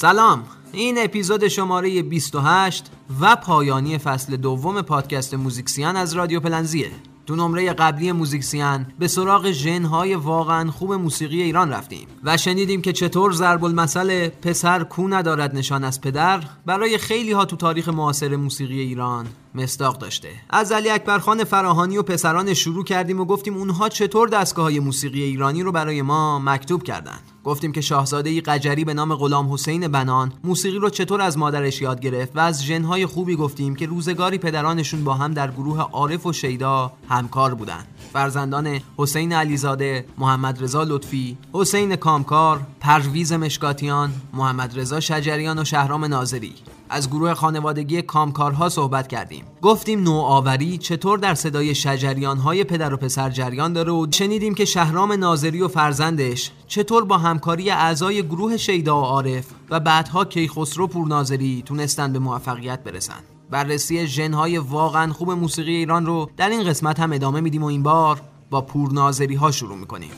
سلام. این اپیزود شماره 28 و پایانی فصل دوم پادکست موزیکسیان از رادیو پلنزیه. تو نمره قبلی موزیکسیان به سراغ ژنهای واقعا خوب موسیقی ایران رفتیم و شنیدیم که چطور ضرب المثل پسر کو ندارد نشان از پدر برای خیلی ها تو تاریخ معاصر موسیقی ایران مصداق داشته. از علی اکبر خان فراهانی و پسران شروع کردیم و گفتیم اونها چطور دستگاه های موسیقی ایرانی رو برای ما مکتوب کردند گفتیم که شاهزاده قجری به نام غلام حسین بنان موسیقی رو چطور از مادرش یاد گرفت و از ژنهای خوبی گفتیم که روزگاری پدرانشون با هم در گروه عارف و شیدا همکار بودند فرزندان حسین علیزاده، محمد رضا لطفی، حسین کامکار، پرویز مشکاتیان، محمد رضا شجریان و شهرام ناظری. از گروه خانوادگی کامکارها صحبت کردیم. گفتیم نوآوری چطور در صدای شجریان های پدر و پسر جریان داره و شنیدیم که شهرام ناظری و فرزندش چطور با همکاری اعضای گروه شیدا و عارف و بعدها کیخسرو پورناظری تونستن به موفقیت برسن. بررسی ژنهای واقعا خوب موسیقی ایران رو در این قسمت هم ادامه میدیم و این بار با پورناظری ها شروع می‌کنیم.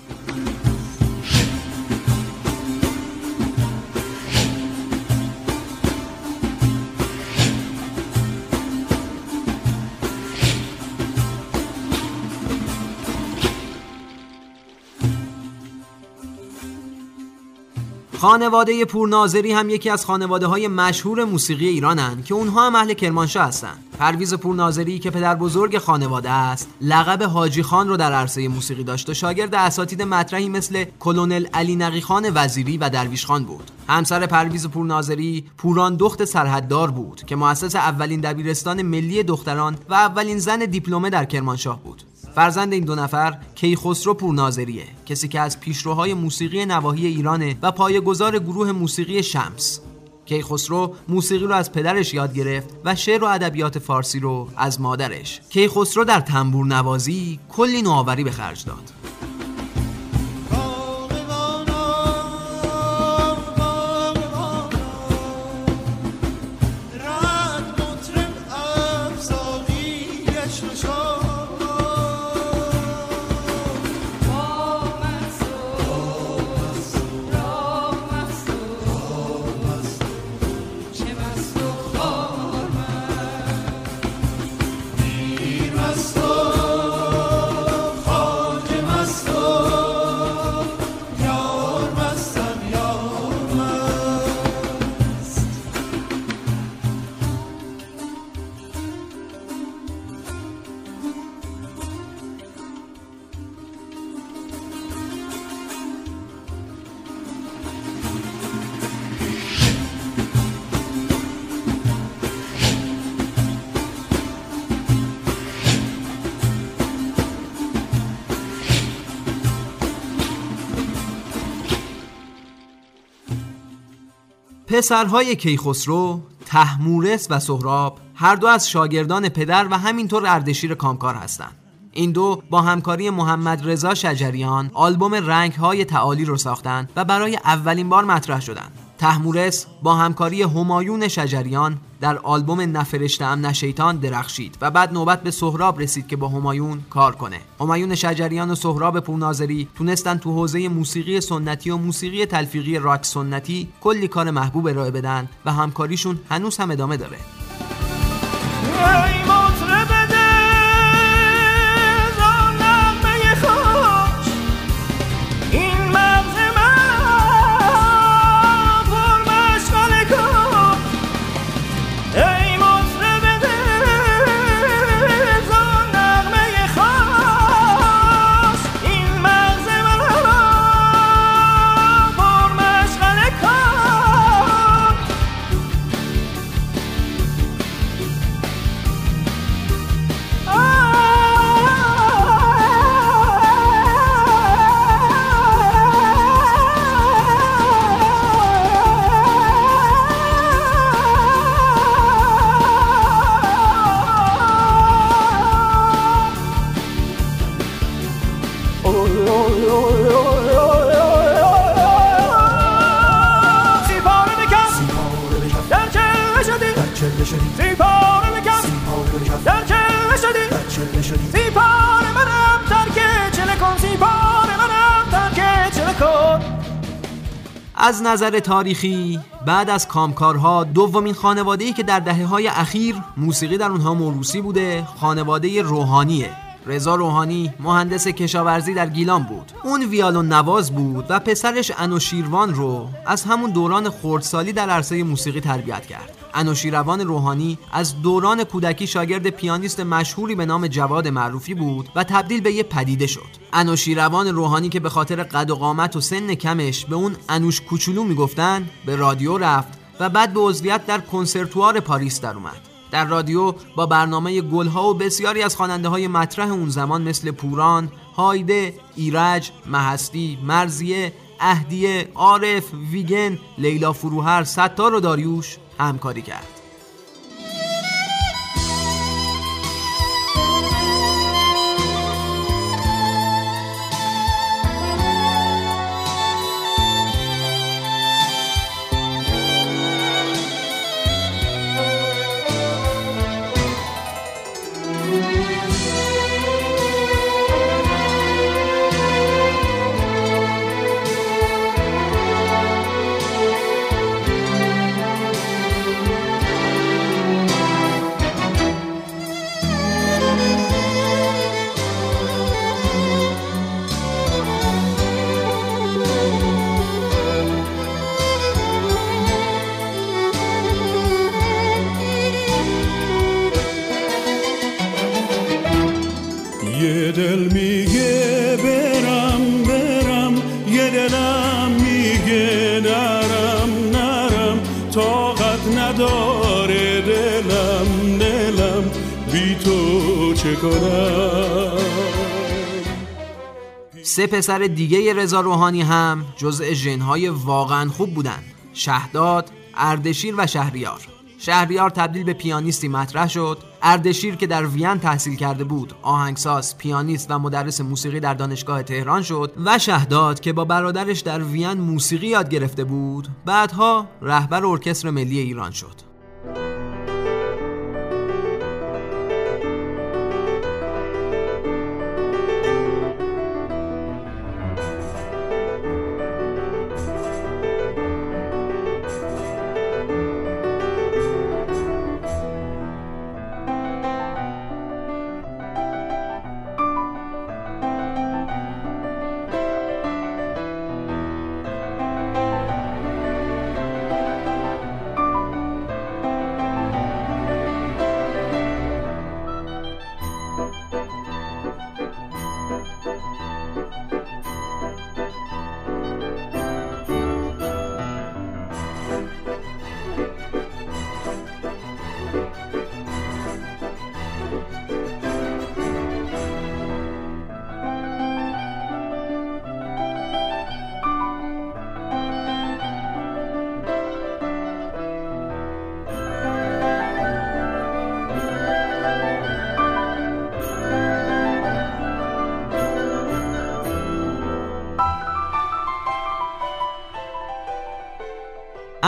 خانواده پورناظری هم یکی از خانواده های مشهور موسیقی ایرانن که اونها هم اهل کرمانشاه هستن. پرویز پورناظری که پدر بزرگ خانواده است لقب حاجی خان رو در عرصه موسیقی داشت و شاگرد اساتید مطرحی مثل کلونل علی نقی خان وزیری و درویش خان بود. همسر پرویز پورناظری پوران دخت سرحددار بود که مؤسس اولین دبیرستان ملی دختران و اولین زن دیپلمه در کرمانشاه بود. فرزند این دو نفر کیخسرو پورناظریه کسی که از پیشروهای موسیقی نواحی ایرانه و پایه‌گذار گروه موسیقی شمس. کیخسرو موسیقی رو از پدرش یاد گرفت و شعر و ادبیات فارسی رو از مادرش. کیخسرو در تنبور نوازی کلی نوآوری به خرج داد. پسرهای کیخسرو، تحمورس و سهراب هر دو از شاگردان پدر و همینطور اردشیر کامکار هستند. این دو با همکاری محمد رضا شجریان آلبوم رنگ های تعالی رو ساختند و برای اولین بار مطرح شدند. تحمورس با همکاری همایون شجریان در آلبوم نفرشتم نشیطان درخشید و بعد نوبت به سهراب رسید که با همایون کار کنه. همایون شجریان و سهراب پورناظری تونستن تو حوزه موسیقی سنتی و موسیقی تلفیقی راک سنتی کلی کار محبوب ارائه بدن و همکاریشون هنوز هم ادامه داره. نظر تاریخی بعد از کامکارها دومین خانواده که در دهه های اخیر موسیقی در اونها موروسی بوده خانواده روحانیه. رضا روحانی مهندس کشاورزی در گیلان بود. اون ویالون نواز بود و پسرش انوشیروان رو از همون دوران خردسالی در عرصه موسیقی تربیت کرد. انوشیروان روحانی از دوران کودکی شاگرد پیانیست مشهوری به نام جواد معروفی بود و تبدیل به یه پدیده شد. انوشیروان روحانی که به خاطر قد و قامت و سن کمش به اون انوش کوچولو می‌گفتن به رادیو رفت و بعد به عضویت در کنسرتوار پاریس در اومد. در رادیو با برنامه گلها و بسیاری از خواننده های مطرح اون زمان مثل پوران، هایده، ایرج، محستی، مرزیه، اهدیه، عارف، ویگن، لیلا فروهر، ستار و داریوش همکاری کرد. سه پسر دیگه رضا روحانی هم جزء ژنهای واقعا خوب بودن. شهداد، اردشیر و شهریار. شهریار تبدیل به پیانیستی مطرح شد. اردشیر که در وین تحصیل کرده بود آهنگساز پیانیست و مدرس موسیقی در دانشگاه تهران شد و شهداد که با برادرش در وین موسیقی یاد گرفته بود. بعدها رهبر ارکستر ملی ایران شد.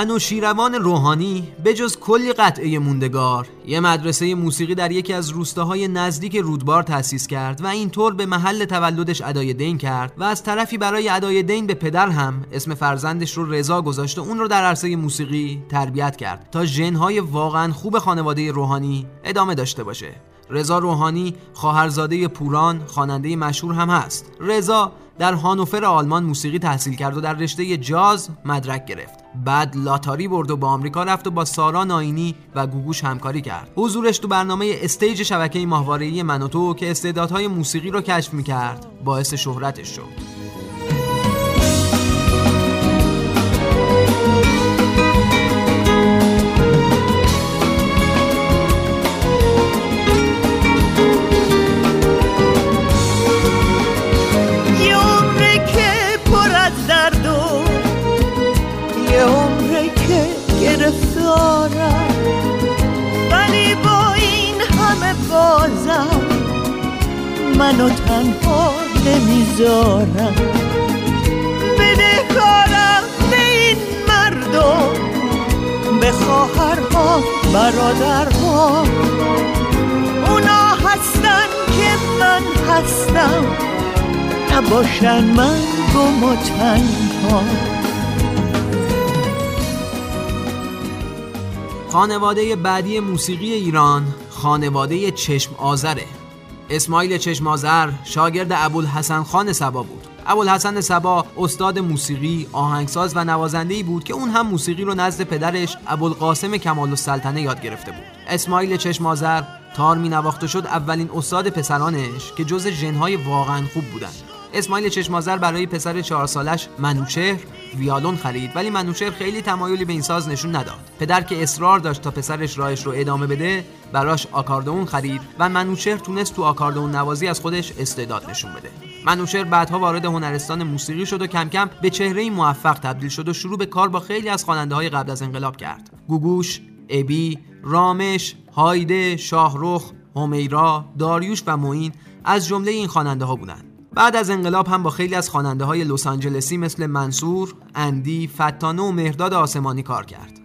انوشیروان روحانی به جز کلی قطعه موندگار یه مدرسه موسیقی در یکی از روستاهای نزدیک رودبار تأسیس کرد و اینطور به محل تولدش ادای دین کرد و از طرفی برای ادای دین به پدر هم اسم فرزندش رو رضا گذاشت و اون رو در عرصه موسیقی تربیت کرد تا ژنهای واقعا خوب خانواده روحانی ادامه داشته باشه. رضا روحانی خواهرزاده پوران خواننده مشهور هم هست. رضا در هانوفر آلمان موسیقی تحصیل کرد و در رشته جاز مدرک گرفت. بعد لاتاری برد و با آمریکا رفت و با سارا ناینی و گوگوش همکاری کرد. حضورش تو برنامه استیج شبکه ماهواره‌ای منوتو که استعدادهای موسیقی رو کشف می‌کرد باعث شهرتش شد. منو تنها نمی‌ذارم. بده کارم به این مردم به خواهرها برادرها. اونا هستن که من هستم نباشن من گم و تنها. خانواده بعدی موسیقی ایران خانواده چشم آذره. اسماعیل چشم آذر شاگرد ابوالحسن خان سبا بود. ابوالحسن سبا استاد موسیقی آهنگساز و نوازنده‌ای بود که اون هم موسیقی رو نزد پدرش ابوالقاسم کمال السلطنه یاد گرفته بود. اسماعیل چشم آذر تار می نواخته شد اولین استاد پسرانش که جز ژنهای واقعا خوب بودند. اسماعیل چشمازر برای پسر چهار سالش منوچهر ویالون خرید. ولی منوچهر خیلی تمایلی به این ساز نشون نداد. پدر که اصرار داشت تا پسرش راهش رو ادامه بده براش آکاردئون خرید و منوچهر تونست تو آکاردئون نوازی از خودش استعداد نشون بده. منوچهر بعدها وارد هنرستان موسیقی شد و کم کم به چهره موفق تبدیل شد و شروع به کار با خیلی از خواننده های قبل از انقلاب کرد. گوگوش ابی رامش هایده شاهرخ همیرا داریوش و معین از جمله این خواننده ها بودند. بعد از انقلاب هم با خیلی از خواننده های لس آنجلسی مثل منصور، اندی، فتانه و مهرداد آسمانی کار کرد.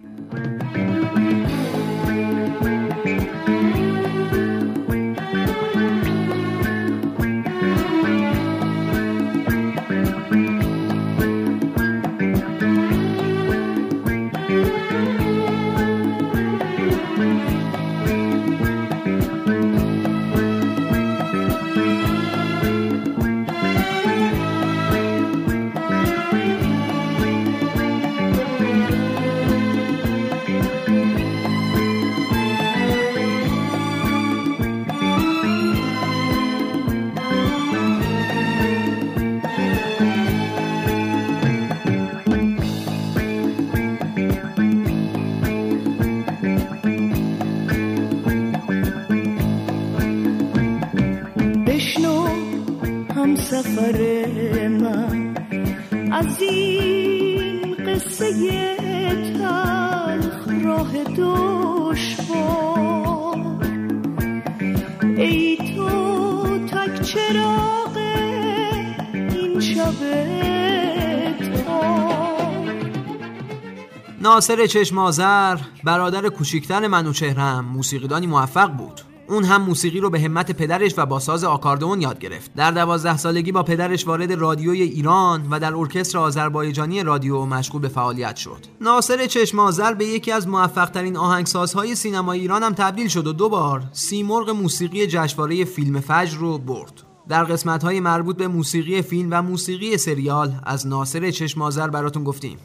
ناصر چشمازر برادر کوچیکتر منوچهرم موسیقیدانی موفق بود اون هم موسیقی رو به همت پدرش و با ساز آکاردئون یاد گرفت. در دوازده سالگی با پدرش وارد رادیوی ایران و در ارکستر آذربایجانی رادیو مشغول به فعالیت شد. ناصر چشمازر به یکی از موفقترین آهنگسازهای سینمای ایران هم تبدیل شد و دوبار سیمرغ موسیقی جشنواره فیلم فجر رو برد. در قسمت های مربوط به موسیقی فیلم و موسیقی سریال از ناصر چشمازر براتون گفتیم.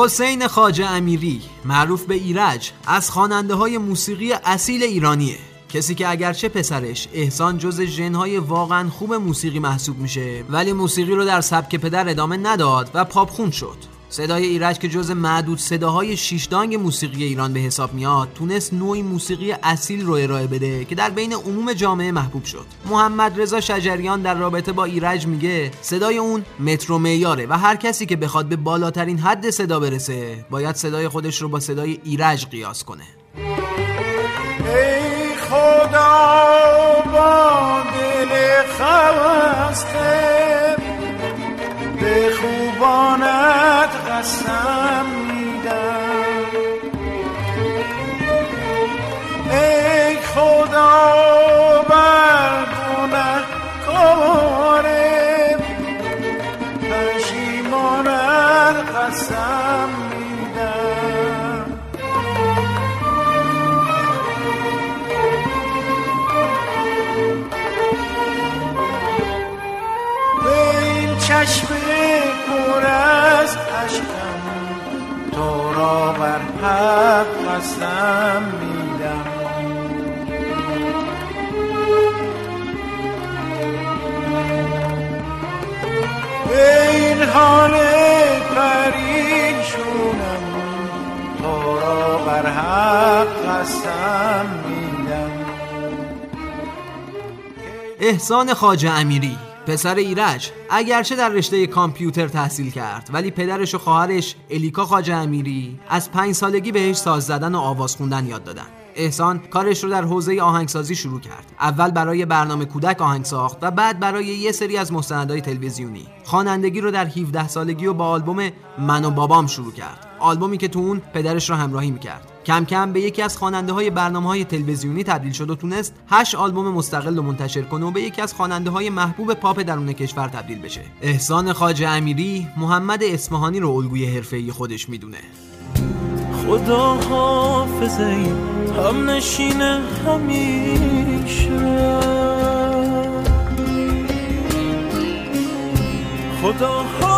حسین خاجه امیری معروف به ایرج از خواننده های موسیقی اصیل ایرانیه. کسی که اگرچه پسرش احسان جز ژنهای واقعا خوب موسیقی محسوب میشه ولی موسیقی رو در سبک پدر ادامه نداد و پاپخون شد. صدای ایرج که جز معدود صداهای شیشدانگ موسیقی ایران به حساب میاد تونست نوعی موسیقی اصیل رو ارائه بده که در بین عموم جامعه محبوب شد. محمد رضا شجریان در رابطه با ایرج میگه صدای اون مترو معیاره و هر کسی که بخواد به بالاترین حد صدا برسه باید صدای خودش رو با صدای ایرج قیاس کنه. ای خدا با دل به خوبانت قسم میدم. ای خدا بر گنه کارم پشیمانت قسم میدم. به این چشم پر تو را بر حق قسم میدم. این حال پریشونم. تو را بر حق قسم میدم. احسان خاج امیری. پسر ایرج اگرچه در رشته کامپیوتر تحصیل کرد ولی پدرش و خواهرش الیکا خاجه امیری از پنج سالگی بهش ساز زدن و آواز خوندن یاد دادن. احسان کارش رو در حوزه آهنگسازی شروع کرد. اول برای برنامه کودک آهنگ ساخت و بعد برای یه سری از مستندهای تلویزیونی. خوانندگی رو در 17 سالگی و با آلبوم من و بابام شروع کرد. آلبومی که تو اون پدرش رو همراهی می‌کرد. کم کم به یکی از خواننده های برنامه های تلویزیونی تبدیل شد و تونست 8 آلبوم مستقل رو منتشر کنه و به یکی از خواننده های محبوب پاپ درون کشور تبدیل بشه. احسان خاجه امیری محمد اسمهانی رو الگوی حرفه‌ای خودش می‌دونه. خدا حافظه هم نشینه همیشه. خدا حافظه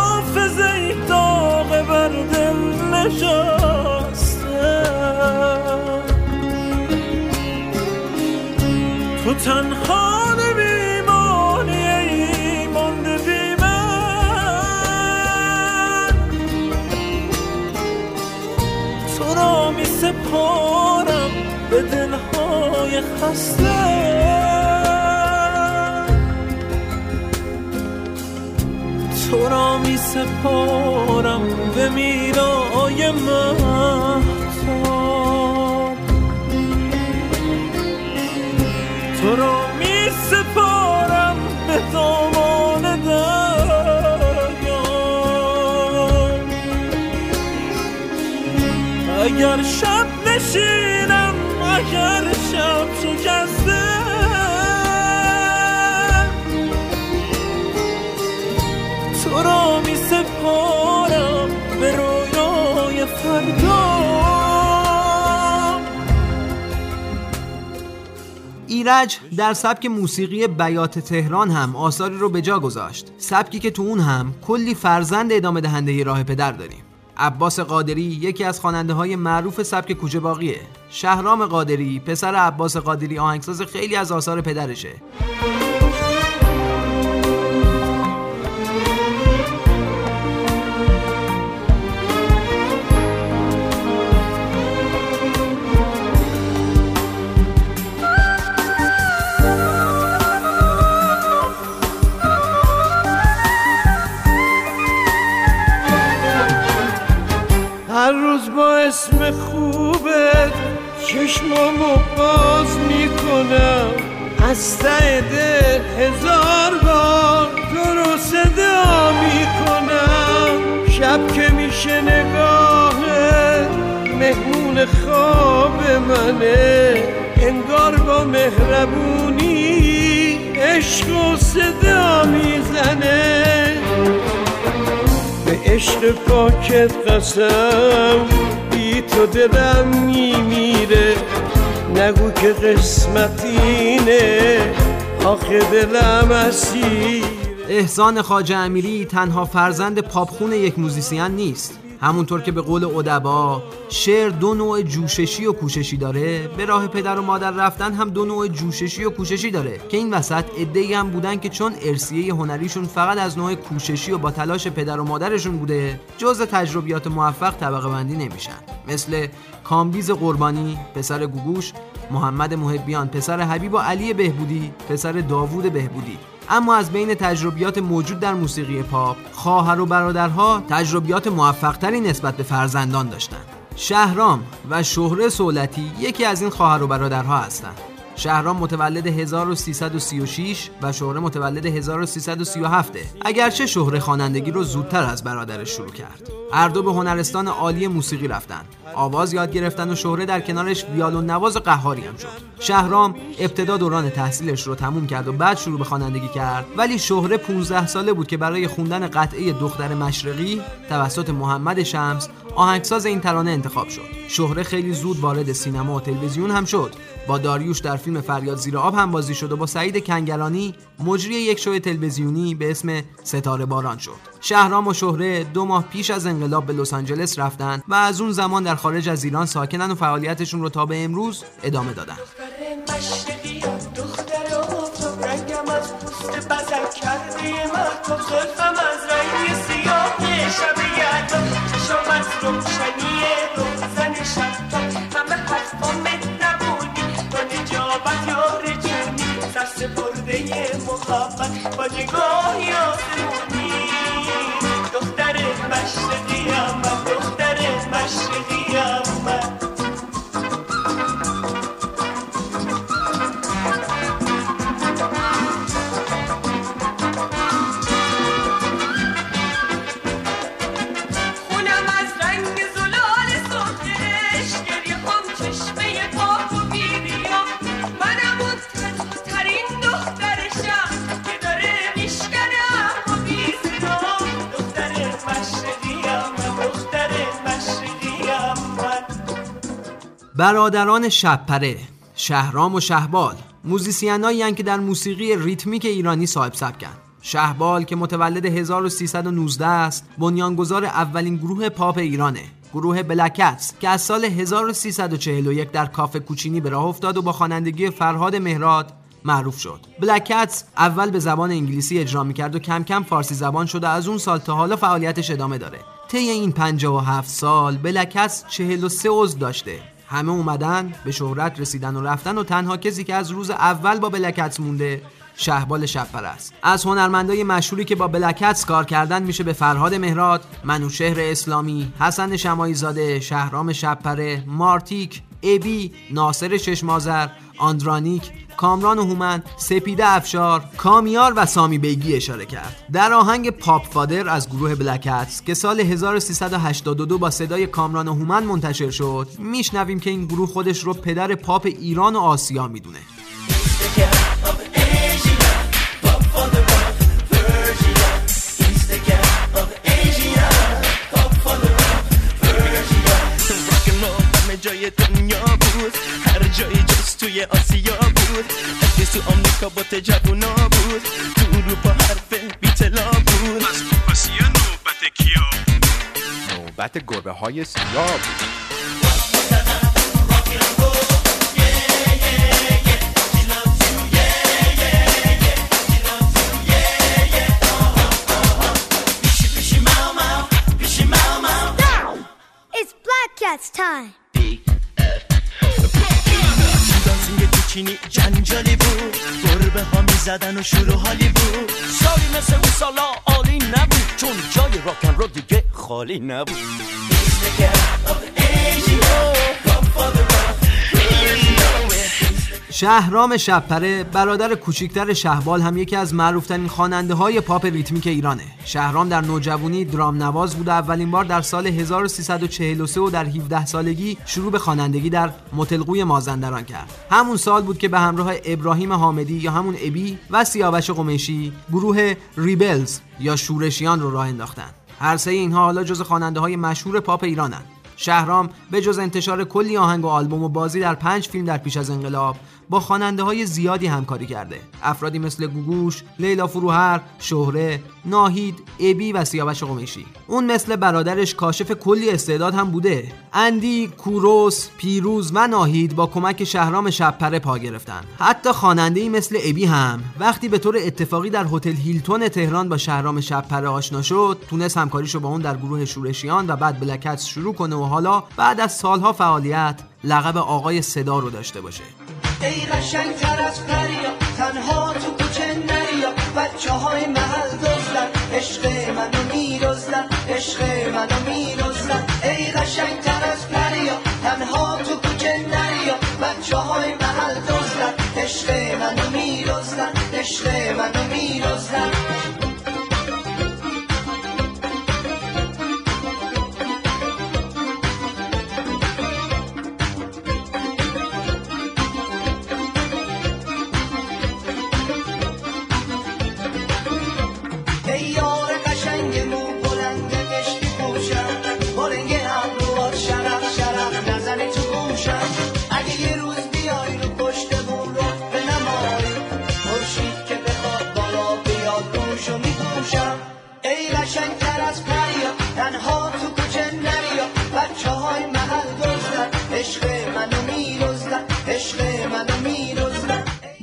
دل نشسته تو تنها نمیمانی ای مانده بی من. تو را می سپارم به دلهای خسته. تو را می سپارم به میرای مهتاب. تو را می سپارم به دامان دریا اگر شب ایرج در سبک موسیقی بیات تهران هم آثاری رو به جا گذاشت. سبکی که تو اون هم کلی فرزند ادامه دهنده راه پدر داریم. عباس قادری یکی از خواننده های معروف سبک کوچه باقیه شهرام قادری پسر عباس قادری آهنگساز خیلی از آثار پدرشه. اسم خوبت چشمامو باز می‌کنم. از ته هزار بار تو رو صدا می‌کنم. شب که میشه نگاهت مهمون خواب منه. انگار با مهربونی عشق و صدا می‌زنه. عشق پاکت قسم بی تو دلم میمیره. نگو که قسمت اینه آخه دلم اسیره. احسان خواجه امیری تنها فرزند پاپخون یک موزیسین نیست. همونطور که به قول ادبا شعر دو نوع جوششی و کوششی داره. به راه پدر و مادر رفتن هم دو نوع جوششی و کوششی داره. که این وسط عده‌ای هم بودن که چون ارثیه هنریشون فقط از نوع کوششی و با تلاش پدر و مادرشون بوده جزء تجربیات موفق طبقه بندی نمیشن. مثل کامبیز قربانی پسر گوگوش محمد محبیان پسر حبیب و علی بهبودی پسر داوود بهبودی. اما از بین تجربیات موجود در موسیقی پاپ خواهر و برادرها تجربیات موفقتری نسبت به فرزندان داشتند. شهرام و شهره صولتی یکی از این خواهر و برادرها هستند. شهرام متولد 1336 و شهره متولد 1337 اگرچه شهره خوانندگی رو زودتر از برادرش شروع کرد. هر دو به هنرستان عالی موسیقی رفتن. آواز یاد گرفتن و شهره در کنارش ویالون نواز قهاری هم شد. شهرام ابتدا دوران تحصیلش رو تموم کرد و بعد شروع به خوانندگی کرد. ولی شهره 15 ساله بود که برای خوندن قطعه دختر مشرقی توسط محمد شمس آهنگساز این ترانه انتخاب شد. شهره خیلی زود وارد سینما و تلویزیون هم شد. با داریوش در فیلم فریاد زیر آب هم بازی شد و با سعید کنگلانی مجری یک شو تلویزیونی به اسم ستاره باران شد. شهرام و شهره دو ماه پیش از انقلاب به لس آنجلس رفتن و از اون زمان در خارج از ایران ساکنن و فعالیتشون رو تا به امروز ادامه دادن. شب از روشنی روزن شب سپرده محبت با نگاهی آسمونی دختر مشرقیم من دختر مشرقیم من برادران شبپره شهرام و شهبال موزیسینایی که در موسیقی ریتمیک ایرانی صاحب سبکن شهبال که متولد 1319 است بنیانگذار اولین گروه پاپ ایرانه. گروه Black Cats که از سال 1341 در کافه کوچینی به راه افتاد و با خوانندگی فرهاد مهراد معروف شد. Black Cats اول به زبان انگلیسی اجرا می‌کرد و کم کم فارسی زبان شده از اون سال تا حالا فعالیتش ادامه داره. طی این 57 سال Black Cats 43 عضو داشته. همه اومدن به شهرت رسیدن و رفتن و تنها کسی که از روز اول با Black Cats مونده شهبال شبپره است از هنرمندای مشهوری که با Black Cats کار کردن میشه به فرهاد مهراد منوچهر اسلامی حسن شماعی زاده شهرام شبپره مارتیک ابی ناصر چشم آذر آندرانیک کامران و هومن سپیده افشار کامیار و سامی بیگی اشاره کرد. در آهنگ Pop Father از گروه Black Cats که سال 1382 با صدای کامران و هومن منتشر شد میشنویم که این گروه خودش رو پدر پاپ ایران و آسیا می‌دونه. جای جایی جز توی آسیا بود. هرگز تو آمریکا با تجوونا بود. تو اروپا حرف بیتلا بود. از تو آسیا نوبت کیا؟ نوبت گربه های سیاه بود. It's Black Cat's time. دانسینگ تو چینی جنجالی بود. گربه ها می‌زدن و شروع حالی بود. سالی مثل اون سالا عالی نبود. چون جای راکن رو دیگه خالی نبود. شهرام شبپره برادر کوچیکتر شهبال هم یکی از معروفترین خواننده های پاپ ریتمیک ایرانه. شهرام در نوجوانی درام نواز بود و اولین بار در سال 1343 و در 17 سالگی شروع به خوانندگی در متلقوی مازندران کرد. همون سال بود که به همراه ابراهیم حامدی یا همون ابی و سیاوش قمیشی گروه ریبلز یا شورشیان رو راه انداختن. هر سه اینها حالا جز خواننده های مشهور پاپ ایرانن. شهرام به جز انتشار کلی آهنگ و آلبوم و بازی در پنج فیلم در پیش از انقلاب با خواننده های زیادی همکاری کرده. افرادی مثل گوگوش، لیلا فروهر، شهره، ناهید، ابی و سیاوش قمیشی. اون مثل برادرش کاشف کلی استعداد هم بوده. اندی، کوروس، پیروز و ناهید با کمک شهرام شبپره پا گرفتن. حتی خواننده مثل ابی هم. وقتی به طور اتفاقی در هتل هیلتون تهران با شهرام شبپره آشنا شد تونست همکاریشو با اون در گروه شورشیان و بعد بلکتس شروع کنه و حالا بعد از سالها فعالیت لقب آقای صدا رو داشته باشه. ای قشنگ تر از پریا تنها تو کوچه نریا بچه های محل دزدن عشق منو میرزدن عشق منو میرزدن ای قشنگ تر از پریا تنها تو کوچه نریا بچه های محل دزدن عشق منو میرزدن عشق منو میرزدن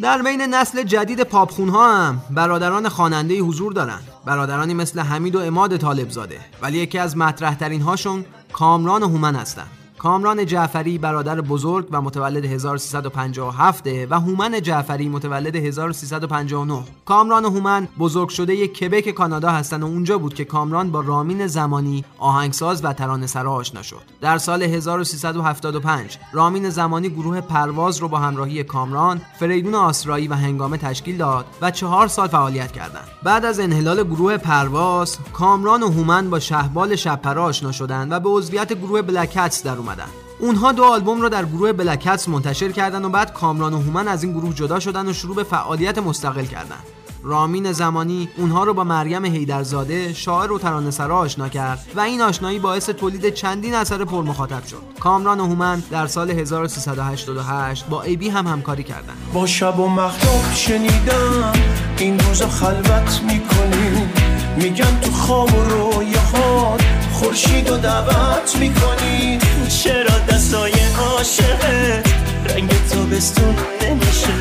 در بین نسل جدید پاپخون ها هم برادران خواننده حضور دارن. برادرانی مثل حمید و اماد طالبزاده. ولی یکی از مطرح ترین هاشون کامران و هومن هستن. کامران جعفری برادر بزرگ و متولد 1357 و هومن جعفری متولد 1359 کامران و هومن بزرگ شده یک کبک کانادا هستند و اونجا بود که کامران با رامین زمانی آهنگساز و ترانه‌سرا آشنا شد. در سال 1375 رامین زمانی گروه پرواز رو با همراهی کامران فریدون آسرایی و هنگامه تشکیل داد و چهار سال فعالیت کردند. بعد از انحلال گروه پرواز کامران و هومن با شهبال شبپره آشنا شدند و به عضویت گروه بلکتس در اومدن. اونها دو آلبوم رو در گروه بلکتس منتشر کردن و بعد کامران و هومن از این گروه جدا شدن و شروع به فعالیت مستقل کردن. رامین زمانی اونها رو با مریم هیدرزاده شاعر و ترانه‌سرا آشنا کرد و این آشنایی باعث تولید چندین اثر پرمخاطب شد. کامران و هومن در سال 1388 با ای بی هم همکاری کردند با شب و مختاب شنیدم این روزا خلوت می‌کنی. میگن تو خواب و رویاهات خورشید و دعوت می‌کنی. چرا دستای عاشقت رنگ تابستون نمیشه.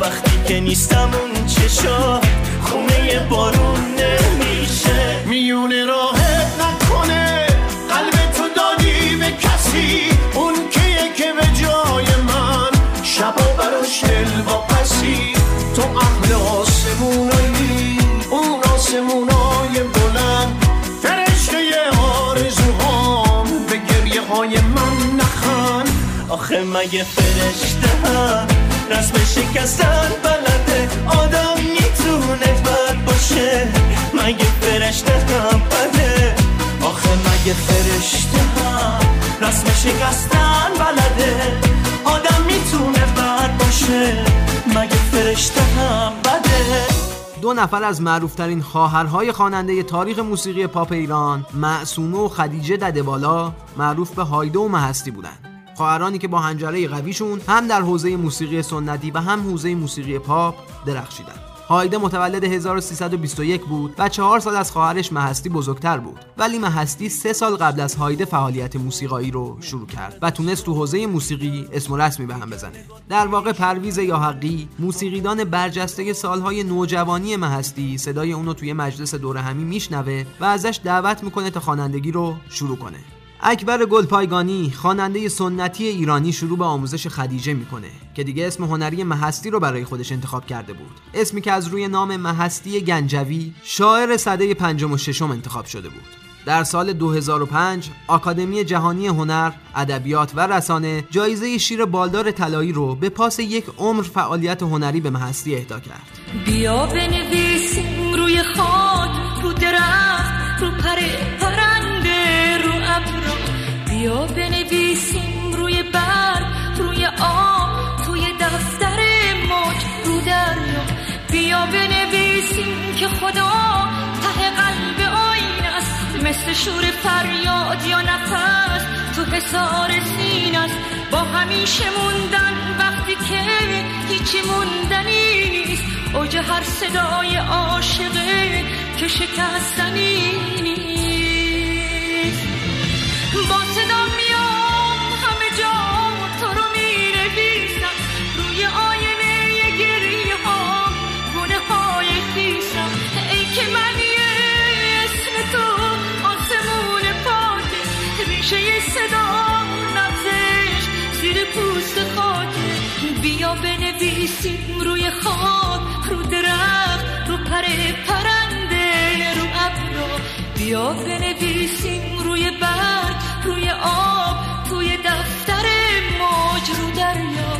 وقتی که نیستم اون چشا خونه بارون نمیشه. میونه راهت نکنه قلب تو دادی به کسی. اون کیه که به جای من شبا براش دل واپسی. تو اهل آسمونایی اون آسمونای آخه مگه فرشته هم رسم شکستن بلده آدم می‌تونه بد باشه؟ مگه فرشته هم بده؟ آخه مگه فرشته هم رسم شکستن بلده آدم می‌تونه بد باشه؟ مگه فرشته هم بده؟ دو نفر از معروفترین خواهرهای خواننده تاریخ موسیقی پاپ ایران معصومه و خدیجه ددبالا معروف به هایده و مهستی بودند. خواهرانی که با هنجره قویشون هم در حوزه موسیقی سنتی و هم حوزه موسیقی پاپ درخشیدند. هایده متولد 1321 بود و چهار سال از خواهرش مهستی بزرگتر بود. ولی مهستی سه سال قبل از هایده فعالیت موسیقایی رو شروع کرد و تونست تو حوزه موسیقی اسم و رسمی به هم بزنه. در واقع پرویز یا حقی موسیقیدان برجسته سالهای نوجوانی مهستی صدای اونو توی مجلس دور همی میشنوه و ازش دعوت می‌کنه تا خوانندگی رو شروع کنه. اکبر گلپایگانی خواننده سنتی ایرانی شروع به آموزش خدیجه می‌کنه که دیگه اسم هنری مهستی رو برای خودش انتخاب کرده بود. اسمی که از روی نام مهستی گنجوی شاعر صده پنجم و ششم انتخاب شده بود. در سال 2005 آکادمی جهانی هنر، ادبیات و رسانه جایزه شیر بالدار طلایی رو به پاس یک عمر فعالیت هنری به مهستی اهدا کرد. بیا بنویسیم روی خاک رو درخت رو پره. بیا بنویسیم روی برگ روی آب توی دفتر موج رو دریا. بیا بنویسیم که خدا ته قلب آین است. مثل شور فریاد یا نفس تو حسار سین است. با همیشه موندن وقتی که هیچی موندنی نیست. اوج هر صدای عاشقه که شکستنی نیست. بنویسیم روی خاک رو درخت رو پره پرنده رو ابرا بیا بنویسیم روی برگ روی آب توی دفتر موج رو دریا.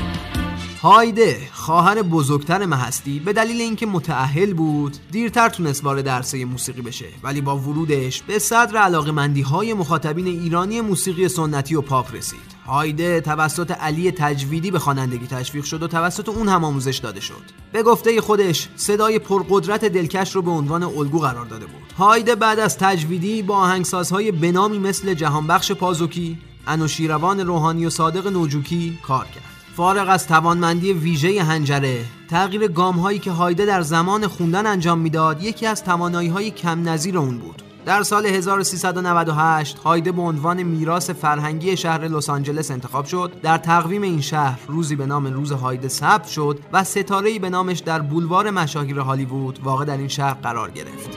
هایده. خواهر بزرگتر مهستی به دلیل اینکه متأهل بود دیرتر تونست وارد عرصه موسیقی بشه. ولی با ورودش به صدر علاقمندی های مخاطبین ایرانی موسیقی سنتی و پاپ رسید. هایده توسط علی تجویدی به خوانندگی تشویق شد و توسط اون هم آموزش داده شد. به گفته خودش صدای پرقدرت دلکش رو به عنوان الگو قرار داده بود. هایده بعد از تجویدی با آهنگسازهای بنامی مثل جهانبخش پازوکی انوشیروان روحانی و صادق نوجوکی کار کرد. فارغ از توانمندی ویژه هنجره تغییر گام هایی که هایده در زمان خوندن انجام می‌داد یکی از توانایی های کم نظیر اون بود. در سال 1398 هایده به عنوان میراث فرهنگی شهر لس آنجلس انتخاب شد. در تقویم این شهر روزی به نام روز هایده ثبت شد و ستاره‌ای به نامش در بولوار مشاهیر هالیوود واقع در این شهر قرار گرفت.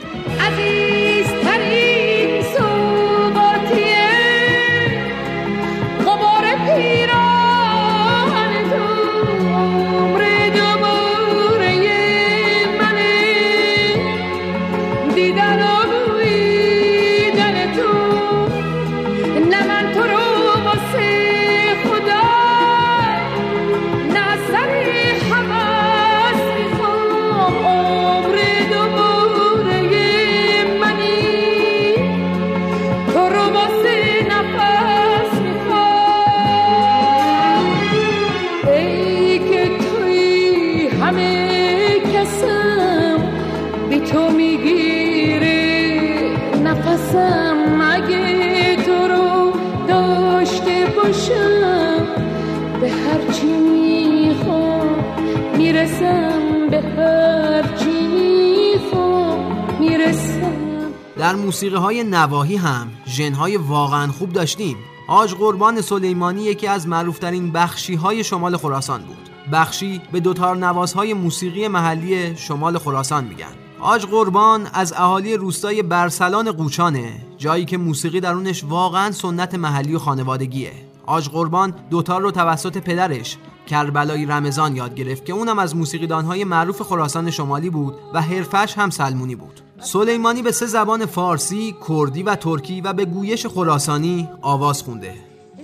در موسیقی های نواهی هم ژنهای واقعا خوب داشتیم. حاج قربان سلیمانی یکی از معروفترین بخشی های شمال خراسان بود. بخشی به دوتار نوازهای موسیقی محلی شمال خراسان میگن. حاج قربان از اهالی روستای برسلان قوچانه جایی که موسیقی درونش واقعا سنت محلی و خانوادگیه. حاج قربان دوتار رو توسط پدرش کربلایی رمضان یاد گرفت که اونم از موسیقیدانهای معروف خراسان شمالی بود و حرفش هم سلمونی بود. سلیمانی به سه زبان فارسی، کردی و ترکی و به گویش خراسانی آواز خونده.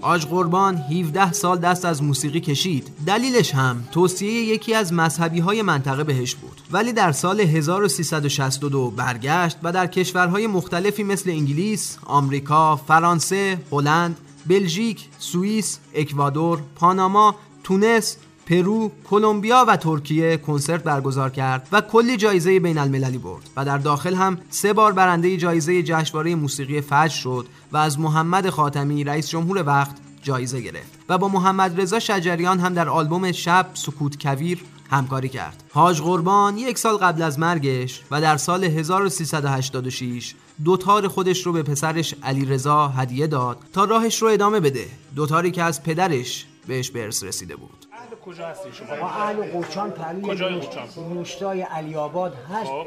حاج قربان 17 سال دست از موسیقی کشید. دلیلش هم توصیه یکی از مذهبی های منطقه بهش بود. ولی در سال 1362 برگشت و در کشورهای مختلفی مثل انگلیس، آمریکا، فرانسه، هلند، بلژیک، سوئیس، اکوادور، پاناما، تونس، پرو، کلمبیا و ترکیه کنسرت برگزار کرد و کلی جایزه بین المللی برد و در داخل هم سه بار برنده جایزه جشنواره موسیقی فجر شد و از محمد خاتمی رئیس جمهور وقت جایزه گرفت و با محمد رضا شجریان هم در آلبوم شب سکوت کویر همکاری کرد. حاج قربان یک سال قبل از مرگش و در سال 1386 دوتار خودش رو به پسرش علی رضا هدیه داد تا راهش رو ادامه بده. دوتاری که از پدرش بهش به ارث رسیده بود. کجا هستی شما؟ ما اهل قوچان پهلوی کجای قوچان؟ روستای علی آباد هست خب.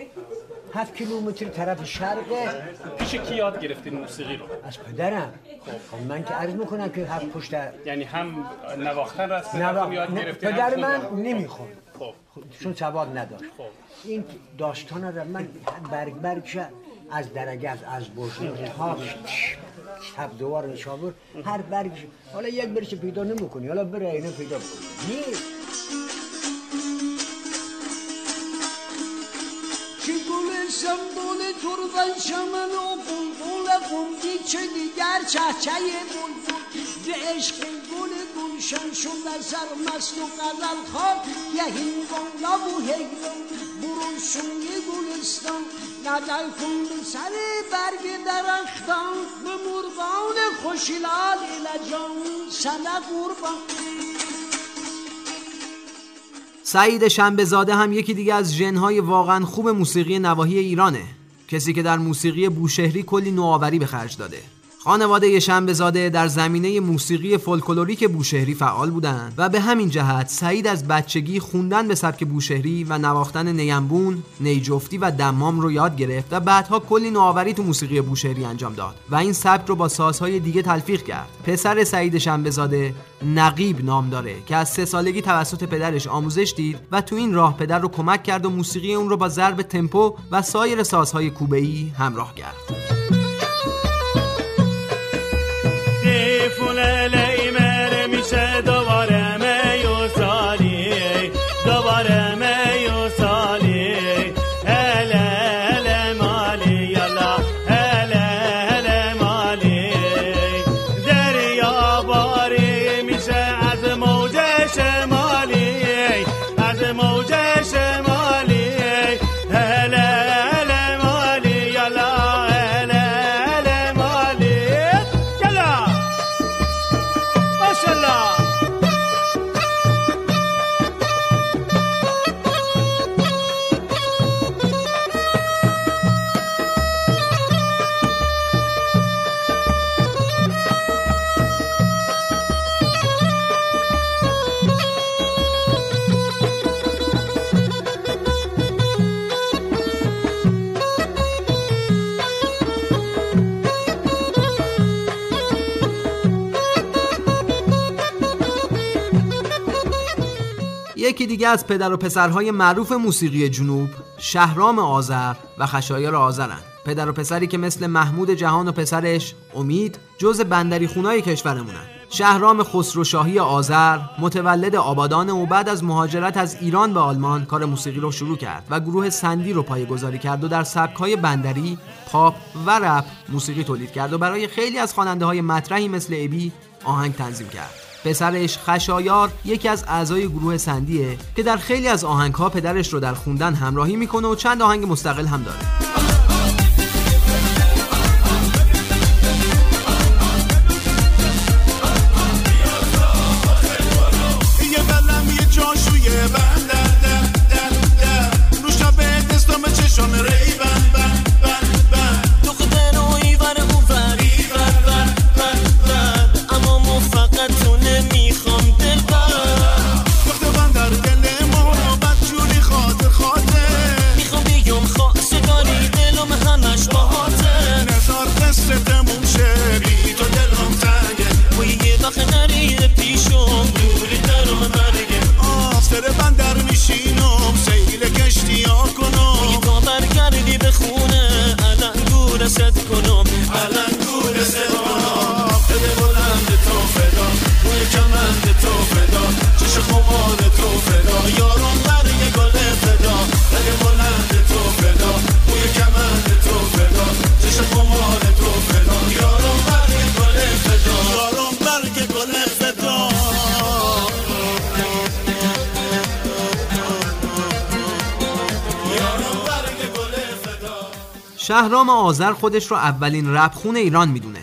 هفت کیلومتر طرف شرقه پیش کی یاد گرفتین موسیقی رو؟ از پدرم. خب من که عرض می‌کنم که هفت پشت یعنی هم نواختن رو از یاد گرفتین پدر من خوندن؟ نمی‌خوند. خب. چون سواد نداشت. خب. این داستان را من برگ برگش از درگه از از بوشی تا شب دوار نشابور هر برگش حالا یک برش پیدا نمی‌کنی حالا بره اینو پیدا کنی. نیست. سنبول تربن شمن و بلبل قمدی چه دیگر چهچه بلبل. ز عشق گل گلشن شد سر مست و غزل خواب یه هنگام و برون گلستان نظر کن به سر برگ درختان به مرغان خوشلال لجان سنه قربان. سعید شنبهزاده هم یکی دیگه از ژنهای واقعا خوب موسیقی نواحی ایرانه. کسی که در موسیقی بوشهری کلی نوآوری به خرج داده. خانواده شنبهزاده در زمینه موسیقی فولکلوریک بوشهری فعال بودند و به همین جهت سعید از بچگی خوندن به سبک بوشهری و نواختن نیمبون، نیجفتی و دمام رو یاد گرفت و بعدها کلی نوآوری تو موسیقی بوشهری انجام داد و این سبک رو با سازهای دیگه تلفیق کرد. پسر سعید شنبهزاده نقیب نام داره که از سه سالگی توسط پدرش آموزش دید و تو این راه پدر رو کمک کرد و موسیقی اون رو با ضرب تمپو و سایر سازهای کوبه‌ای همراه کرد. دیفونه لیمر یکی دیگه از پدر و پسرهای معروف موسیقی جنوب شهرام آذر و خشایار آذرن پدر و پسری که مثل محمود جهان و پسرش امید جز بندری خونای کشورمونن شهرام خسروشاهی آذر متولد آبادان و بعد از مهاجرت از ایران به آلمان کار موسیقی رو شروع کرد و گروه سندی رو پایه‌گذاری کرد و در سبک‌های بندری، پاپ و رپ موسیقی تولید کرد و برای خیلی از خواننده های مطرحی مثل ابی آهنگ تنظیم کرد. پسرش خشایار یکی از اعضای گروه سندیه که در خیلی از آهنگها پدرش رو در خوندن همراهی می‌کنه و چند آهنگ مستقل هم داره. شهرام آذر خودش رو اولین رپخون ایران می‌دونه.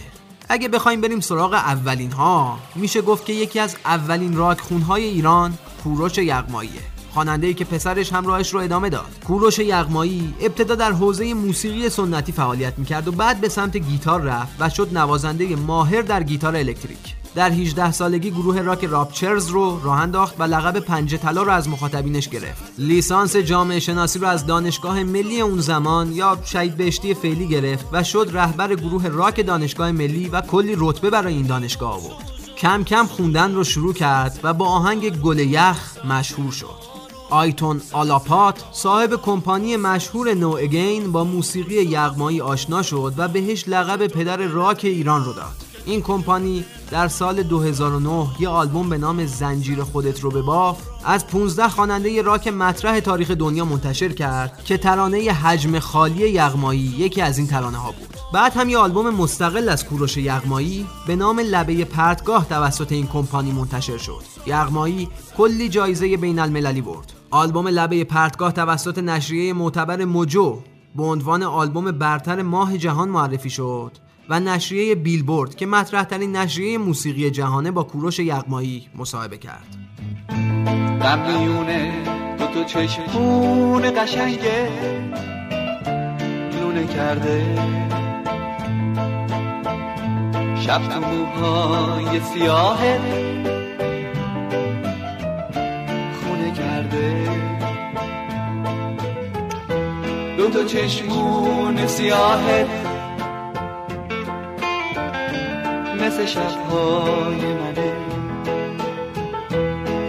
اگه بخوایم بریم سراغ اولین ها میشه گفت که یکی از اولین راک خونهای ایران کوروش یغماییه. خواننده که پسرش هم راهش رو ادامه داد. کوروش یغمایی ابتدا در حوزه موسیقی سنتی فعالیت می‌کرد و بعد به سمت گیتار رفت و شد نوازنده ماهر در گیتار الکتریک. در 18 سالگی گروه راک راپچرز رو راه انداخت و لقب پنجه طلا رو از مخاطبینش گرفت. لیسانس جامعه شناسی رو از دانشگاه ملی اون زمان یا شهید بهشتی فعلی گرفت و شد رهبر گروه راک دانشگاه ملی و کلی رتبه برای این دانشگاه آورد. کم کم خوندن رو شروع کرد و با آهنگ گل یخ مشهور شد. آیتون آلاپات صاحب کمپانی مشهور نو اگین با موسیقی یغمایی آشنا شد و بهش لقب پدر راک ایران رو داد. این کمپانی در سال 2009 یه آلبوم به نام زنجیر خودت رو به باف از 15 خواننده راک مطرح تاریخ دنیا منتشر کرد که ترانه حجم خالی یغمایی یکی از این ترانه ها بود. بعد هم یه آلبوم مستقل از کوروش یغمایی به نام لبه پرتگاه توسط این کمپانی منتشر شد. یغمایی کلی جایزه بین المللی برد. آلبوم لبه پرتگاه توسط نشریه معتبر موجو به عنوان آلبوم برتر ماه جهان معرفی شد. و نشریه بیلبورد که مطرح ترین نشریه موسیقی جهانه با کوروش یغمایی مصاحبه کرد. قبلیونه دو تو چشمون قشنگه. لونه کرده. شب تو موهای سیاه خونه کرده. دو تا چشمون سیاهت مثل شبهای منه.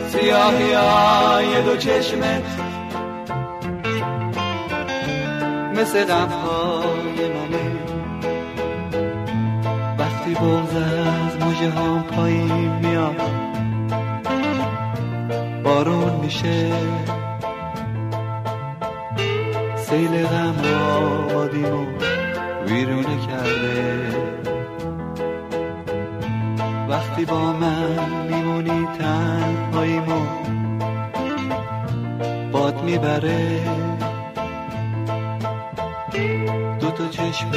سیاهی های دو چشمت مثل غمهای منه. وقتی بغز از موجه هم پایین میاد بارون میشه. سیل غم آبادیمو ویرونه کرده. وقتی با من میمونی تنهاییمو باد می‌بره. دو تا چشم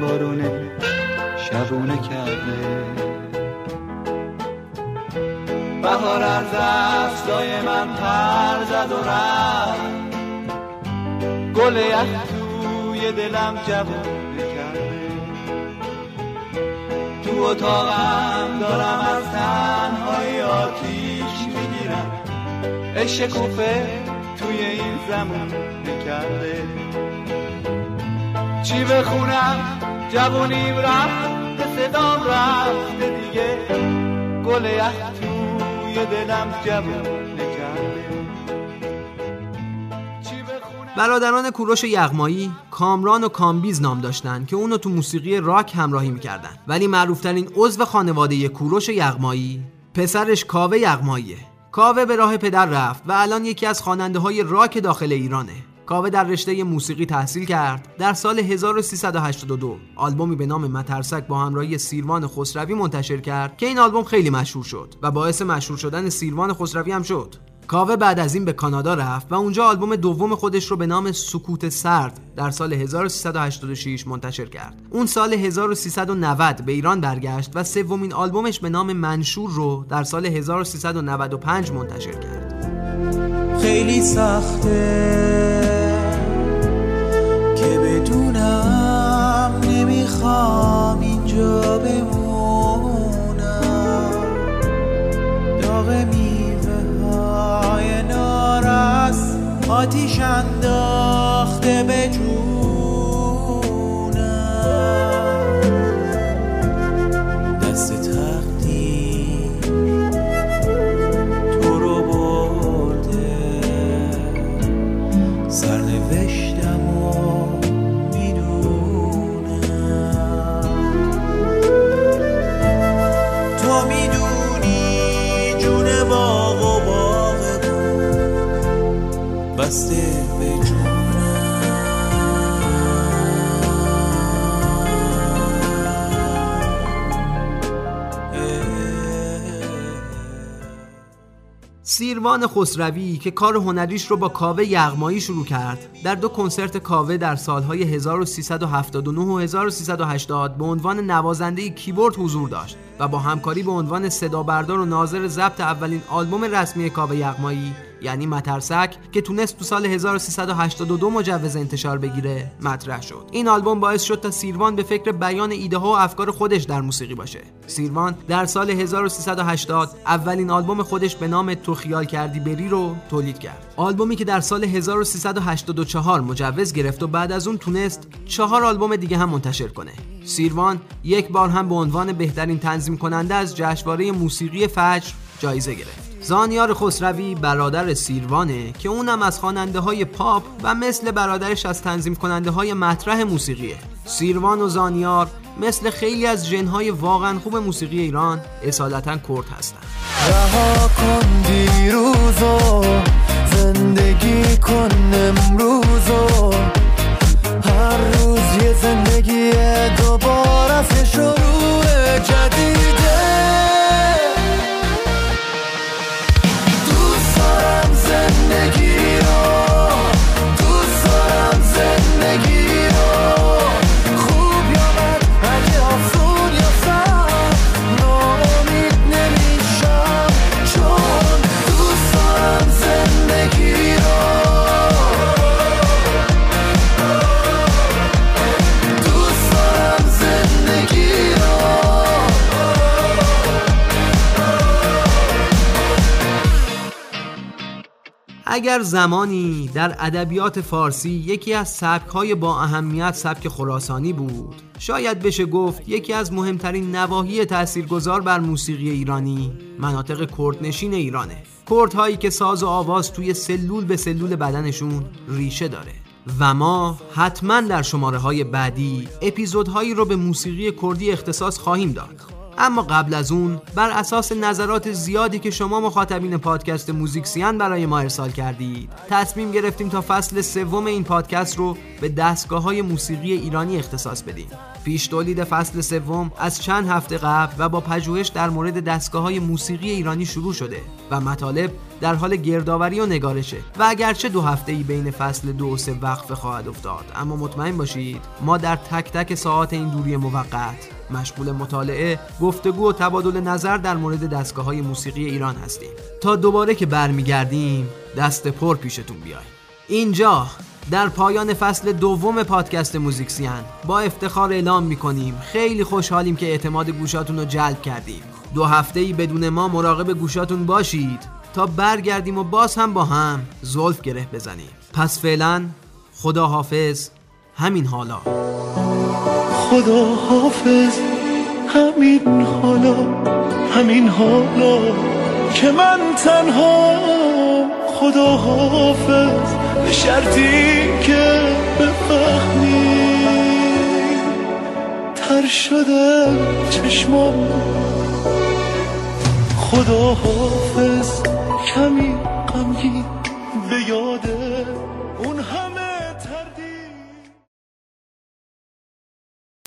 بارونه شبونه کرده. بهار از دستای من پر زد و رفت. گل یخ توی دلم جوونه اتاقم دارم از تنهای آتیش می‌گیرم. عشق کوفه توی این زمان کرده چی بخونم؟ جوونیم رفت به صدام رفته دیگه. گل یخ توی دلم جوونه برادران کوروش یغمایی کامران و کامبیز نام داشتن که اونو تو موسیقی راک همراهی می‌کردن. ولی معروفترین عضو خانواده کوروش یغمایی پسرش کاوه یغماییه. کاوه به راه پدر رفت و الان یکی از خواننده های راک داخل ایرانه. کاوه در رشته موسیقی تحصیل کرد. در سال 1382 آلبومی به نام مترسک با همراهی سیروان خسروی منتشر کرد که این آلبوم خیلی مشهور شد و باعث مشهور شدن سیروان خسروی هم شد. کاوه بعد از این به کانادا رفت و اونجا آلبوم دوم خودش رو به نام سکوت سرد در سال 1386 منتشر کرد. اون سال 1390 به ایران برگشت و سومین آلبومش به نام منشور رو در سال 1395 منتشر کرد. خیلی سخته که بدونم نمی‌خوام اینجا بمونم داغ های نارس آتیش انداخته بسته به سیروان خسروی که کار هنریش رو با کاوه یغمایی شروع کرد در دو کنسرت کاوه در سالهای 1379 و 1380 به عنوان نوازنده کیبورد حضور داشت و با همکاری به عنوان صدا بردار و ناظر ضبط اولین آلبوم رسمی کاوه یغمایی یعنی مترسک که تونست تو سال 1382 مجوز انتشار بگیره مطرح شد. این آلبوم باعث شد تا سیروان به فکر بیان ایده ها و افکار خودش در موسیقی باشه. سیروان در سال 1380 اولین آلبوم خودش به نام تو خیال کردی بری رو تولید کرد. آلبومی که در سال 1384 مجوز گرفت و بعد از اون تونست چهار آلبوم دیگه هم منتشر کنه. سیروان یک بار هم به عنوان بهترین تنظیم کننده از جشنواره موسیقی فجر جایزه گرفت. زانیار خسروی برادر سیروانه که اونم از خواننده های پاپ و مثل برادرش از تنظیم کننده های مطرح موسیقیه. سیروان و زانیار مثل خیلی از جنهای واقعا خوب موسیقی ایران اصالتا کرد هستن. رها کن دیروزو زندگی کن امروزو هر روز یه زندگی دوباره شروع جدیده اگر زمانی در ادبیات فارسی یکی از سبکهای با اهمیت سبک خراسانی بود شاید بشه گفت یکی از مهمترین نواحی تاثیرگذار بر موسیقی ایرانی مناطق کردنشین ایرانه. کردهایی که ساز و آواز توی سلول به سلول بدنشون ریشه داره. و ما حتما در شماره های بعدی اپیزودهایی رو به موسیقی کردی اختصاص خواهیم داد. اما قبل از اون بر اساس نظرات زیادی که شما مخاطبین پادکست موزیکسیان برای ما ارسال کردید تصمیم گرفتیم تا فصل سوم این پادکست رو به دستگاه های موسیقی ایرانی اختصاص بدیم. پیش تولید فصل سوم از چند هفته قبل و با پژوهش در مورد دستگاه های موسیقی ایرانی شروع شده و مطالب در حال گردآوری و نگارشه. و اگرچه دو هفته ای بین فصل دو و سه وقفه خواهد افتاد اما مطمئن باشید ما در تک تک ساعات این دوری موقت مشغول مطالعه، گفتگو و تبادل نظر در مورد دستگاه های موسیقی ایران هستیم. تا دوباره که برمیگردیم دست پر پیشتون بیایم اینجا در پایان فصل دوم پادکست موزیکسیان با افتخار اعلام می‌کنیم خیلی خوشحالیم که اعتماد گوشاتون رو جلب کردیم. دو هفته ای بدون ما مراقب گوشاتون باشید. تا برگردیم و باز هم با هم زلف گره بزنیم. پس فعلا خدا حافظ همین حالا. خدا حافظ. همین حالا همین حالا که من تنها خدا حافظ. به شرطی که بفهمی تر شده چشمام خدا حافظ کمی غمگین به یاد اون هم